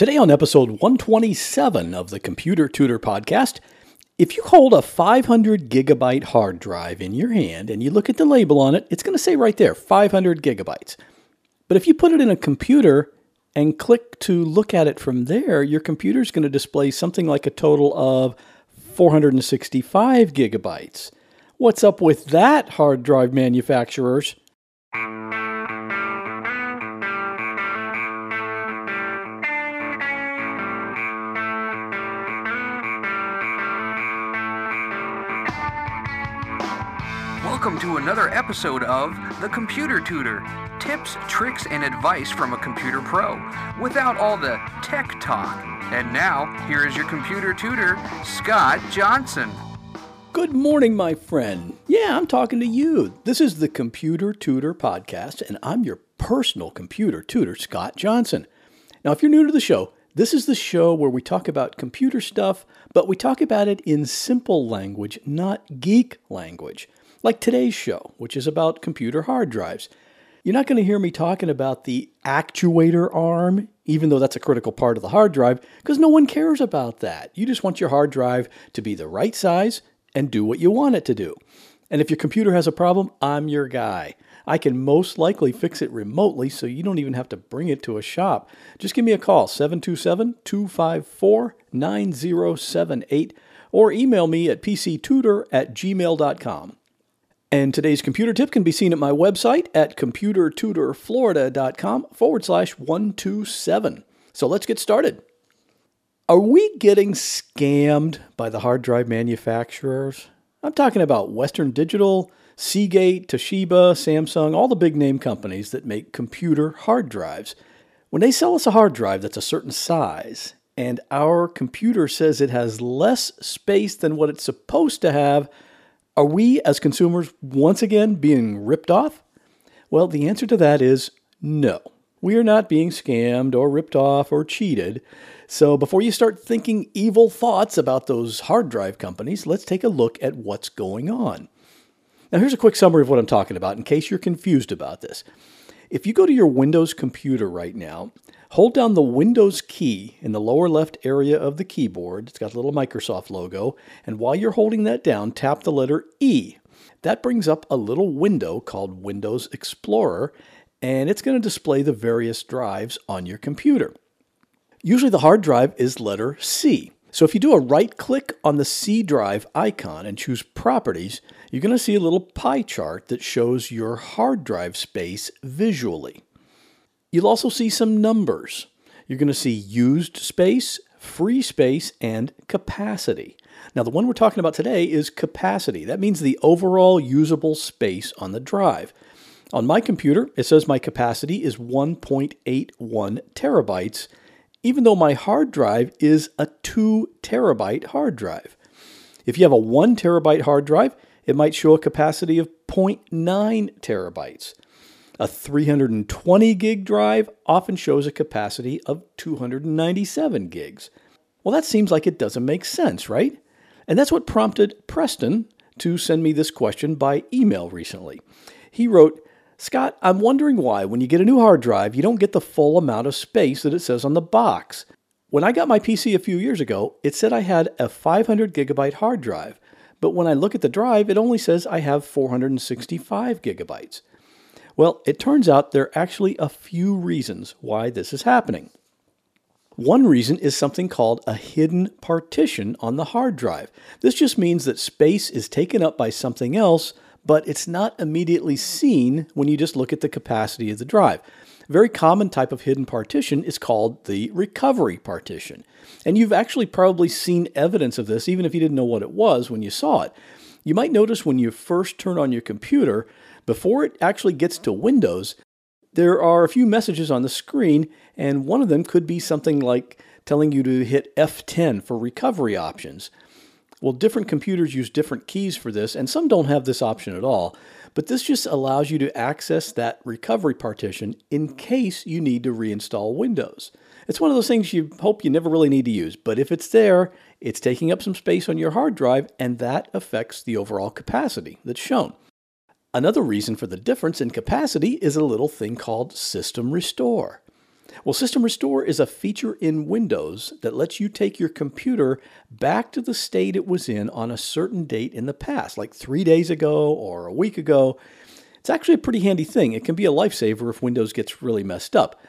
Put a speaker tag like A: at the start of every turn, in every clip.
A: Today, on episode 127 of the Computer Tutor Podcast, if you hold a 500 gigabyte hard drive in your hand and you look at the label on it, it's going to say right there 500 gigabytes. But if you put it in a computer and click to look at it from there, your computer is going to display something like a total of 465 gigabytes. What's up with that, hard drive manufacturers?
B: Episode of The Computer Tutor tips, tricks, and advice from a computer pro without all the tech talk. And now, here is your computer tutor, Scott Johnson.
A: Good morning, my friend. Yeah, I'm talking to you. This is the Computer Tutor Podcast, and I'm your personal computer tutor, Scott Johnson. Now, if you're new to the show, this is the show where we talk about computer stuff, but we talk about it in simple language, not geek language like today's show, which is about computer hard drives. You're not going to hear me talking about the actuator arm, even though that's a critical part of the hard drive, because no one cares about that. You just want your hard drive to be the right size and do what you want it to do. And if your computer has a problem, I'm your guy. I can most likely fix it remotely so you don't even have to bring it to a shop. Just give me a call, 727 254 9078, or email me at pctutor at gmail.com. And today's computer tip can be seen at my website at computertutorflorida.com forward slash 127. So let's get started. Are we getting scammed by the hard drive manufacturers? I'm talking about Western Digital, Seagate, Toshiba, Samsung, all the big name companies that make computer hard drives. When they sell us a hard drive that's a certain size, and our computer says it has less space than what it's supposed to have, are we, as consumers, once again being ripped off? Well, the answer to that is no. We are not being scammed or ripped off or cheated. So before you start thinking evil thoughts about those hard drive companies, let's take a look at what's going on. Now, here's a quick summary of what I'm talking about in case you're confused about this. If you go to your Windows computer right now Hold down the Windows key in the lower left area of the keyboard. It's got a little Microsoft logo. And while you're holding that down, tap the letter E. That brings up a little window called Windows Explorer, and it's going to display the various drives on your computer. Usually the hard drive is letter C. So if you do a right click on the C drive icon and choose Properties, you're going to see a little pie chart that shows your hard drive space visually. You'll also see some numbers. You're going to see used space, free space, and capacity. Now, the one we're talking about today is capacity. That means the overall usable space on the drive. On my computer, it says my capacity is 1.81 terabytes, even though my hard drive is a 2 terabyte hard drive. If you have a 1 terabyte hard drive, it might show a capacity of 0.9 terabytes. A 320 gig drive often shows a capacity of 297 gigs. Well, that seems like it doesn't make sense, right? And that's what prompted Preston to send me this question by email recently. He wrote, Scott, I'm wondering why, when you get a new hard drive, you don't get the full amount of space that it says on the box. When I got my PC a few years ago, it said I had a 500 gigabyte hard drive, but when I look at the drive, it only says I have 465 gigabytes. Well, it turns out there are actually a few reasons why this is happening. One reason is something called a hidden partition on the hard drive. This just means that space is taken up by something else, but it's not immediately seen when you just look at the capacity of the drive. A very common type of hidden partition is called the recovery partition. And you've actually probably seen evidence of this, even if you didn't know what it was when you saw it. You might notice when you first turn on your computer before it actually gets to Windows, there are a few messages on the screen, and one of them could be something like telling you to hit F10 for recovery options. Well, different computers use different keys for this, and some don't have this option at all. But this just allows you to access that recovery partition in case you need to reinstall Windows. It's one of those things you hope you never really need to use, but if it's there, it's taking up some space on your hard drive, and that affects the overall capacity that's shown. Another reason for the difference in capacity is a little thing called system restore. Well, System Restore is a feature in Windows that lets you take your computer back to the state it was in on a certain date in the past, like three days ago or a week ago. It's actually a pretty handy thing. It can be a lifesaver if Windows gets really messed up.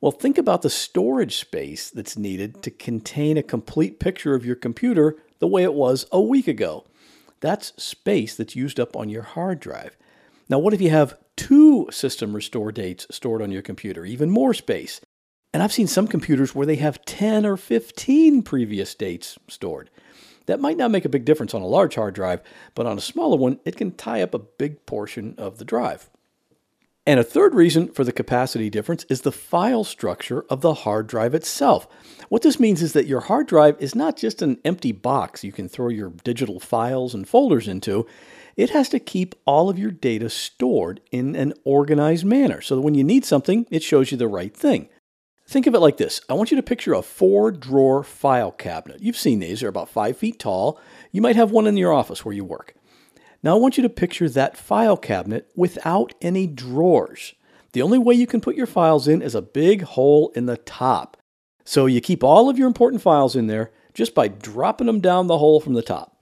A: Well, think about the storage space that's needed to contain a complete picture of your computer the way it was a week ago. That's space that's used up on your hard drive. Now, what if you have two system restore dates stored on your computer, even more space? And I've seen some computers where they have 10 or 15 previous dates stored. That might not make a big difference on a large hard drive, but on a smaller one, it can tie up a big portion of the drive. And a third reason for the capacity difference is the file structure of the hard drive itself. What this means is that your hard drive is not just an empty box you can throw your digital files and folders into. It has to keep all of your data stored in an organized manner so that when you need something, it shows you the right thing. Think of it like this I want you to picture a four drawer file cabinet. You've seen these, they're about five feet tall. You might have one in your office where you work. Now I want you to picture that file cabinet without any drawers. The only way you can put your files in is a big hole in the top. So you keep all of your important files in there just by dropping them down the hole from the top.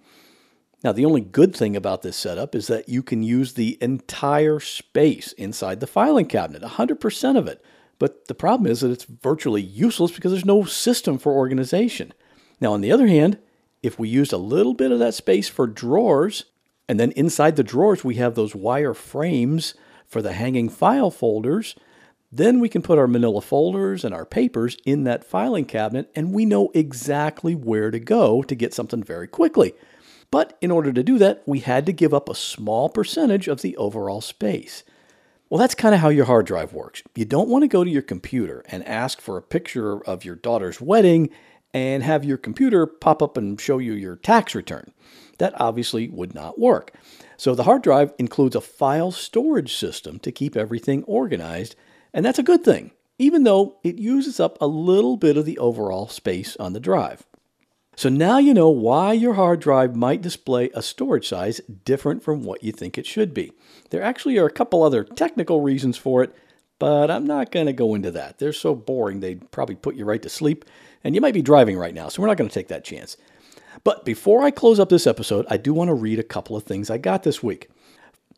A: Now, the only good thing about this setup is that you can use the entire space inside the filing cabinet, 100% of it. But the problem is that it's virtually useless because there's no system for organization. Now, on the other hand, if we used a little bit of that space for drawers, and then inside the drawers, we have those wire frames for the hanging file folders. Then we can put our manila folders and our papers in that filing cabinet, and we know exactly where to go to get something very quickly. But in order to do that, we had to give up a small percentage of the overall space. Well, that's kind of how your hard drive works. You don't want to go to your computer and ask for a picture of your daughter's wedding and have your computer pop up and show you your tax return. That obviously would not work. So the hard drive includes a file storage system to keep everything organized, and that's a good thing, even though it uses up a little bit of the overall space on the drive. So now you know why your hard drive might display a storage size different from what you think it should be. There actually are a couple other technical reasons for it, but I'm not going to go into that. They're so boring they'd probably put you right to sleep, and you might be driving right now, so we're not going to take that chance. But before I close up this episode, I do want to read a couple of things I got this week.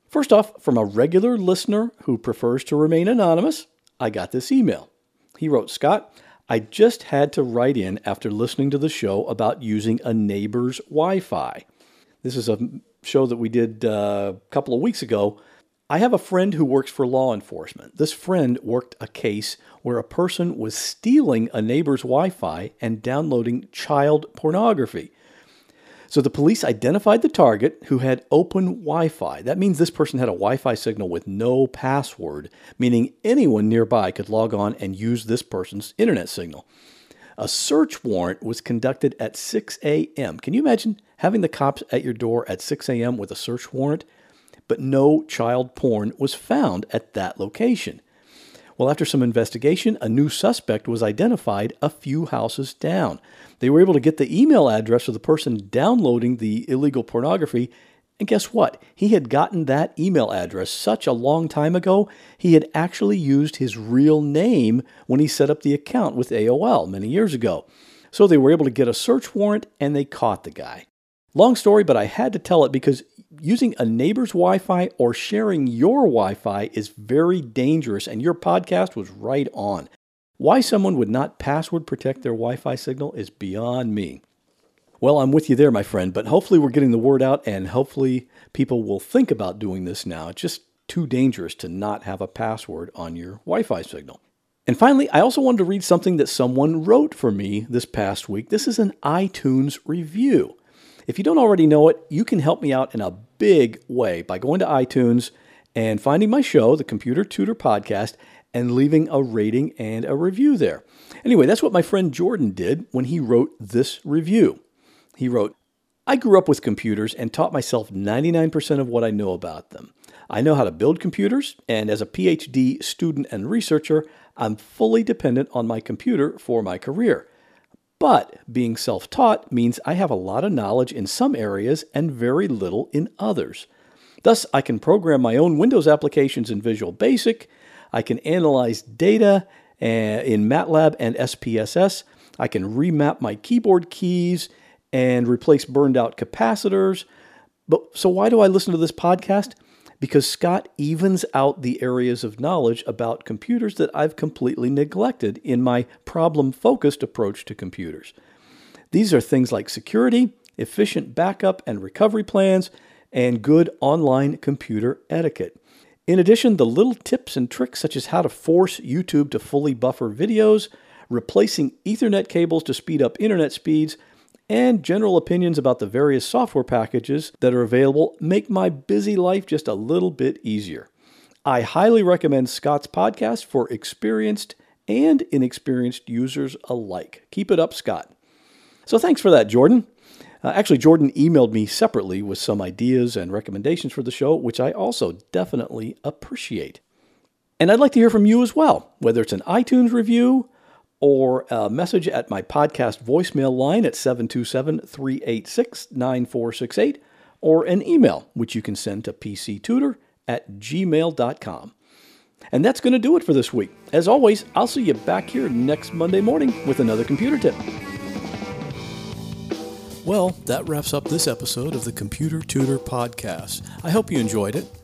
A: First off, from a regular listener who prefers to remain anonymous, I got this email. He wrote, Scott, I just had to write in after listening to the show about using a neighbor's Wi Fi. This is a show that we did uh, a couple of weeks ago. I have a friend who works for law enforcement. This friend worked a case where a person was stealing a neighbor's Wi Fi and downloading child pornography. So the police identified the target who had open Wi Fi. That means this person had a Wi Fi signal with no password, meaning anyone nearby could log on and use this person's internet signal. A search warrant was conducted at 6 a.m. Can you imagine having the cops at your door at 6 a.m. with a search warrant? But no child porn was found at that location. Well, after some investigation, a new suspect was identified a few houses down. They were able to get the email address of the person downloading the illegal pornography. And guess what? He had gotten that email address such a long time ago, he had actually used his real name when he set up the account with AOL many years ago. So they were able to get a search warrant and they caught the guy. Long story, but I had to tell it because using a neighbor's Wi Fi or sharing your Wi Fi is very dangerous, and your podcast was right on. Why someone would not password protect their Wi Fi signal is beyond me. Well, I'm with you there, my friend, but hopefully we're getting the word out and hopefully people will think about doing this now. It's just too dangerous to not have a password on your Wi Fi signal. And finally, I also wanted to read something that someone wrote for me this past week. This is an iTunes review. If you don't already know it, you can help me out in a big way by going to iTunes and finding my show, the Computer Tutor Podcast, and leaving a rating and a review there. Anyway, that's what my friend Jordan did when he wrote this review. He wrote, I grew up with computers and taught myself 99% of what I know about them. I know how to build computers, and as a PhD student and researcher, I'm fully dependent on my computer for my career. But being self taught means I have a lot of knowledge in some areas and very little in others. Thus, I can program my own Windows applications in Visual Basic, I can analyze data, eh, in MATLAB and SPSS. I can remap my keyboard keys and replace burned out capacitors. But so why do I listen to this podcast? Because Scott evens out the areas of knowledge about computers that I've completely neglected in my problem focused approach to computers. These are things like security, efficient backup and recovery plans, and good online computer etiquette. In addition, the little tips and tricks such as how to force YouTube to fully buffer videos, replacing Ethernet cables to speed up internet speeds, and general opinions about the various software packages that are available make my busy life just a little bit easier. I highly recommend Scott's podcast for experienced and inexperienced users alike. Keep it up, Scott. So thanks for that, Jordan. Uh, actually, Jordan emailed me separately with some ideas and recommendations for the show, which I also definitely appreciate. And I'd like to hear from you as well, whether it's an iTunes review or a message at my podcast voicemail line at 727 386 9468, or an email, which you can send to pctutor at gmail.com. And that's going to do it for this week. As always, I'll see you back here next Monday morning with another computer tip. Well, that wraps up this episode of the Computer Tutor Podcast. I hope you enjoyed it.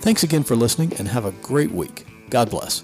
A: Thanks again for listening and have a great week. God bless.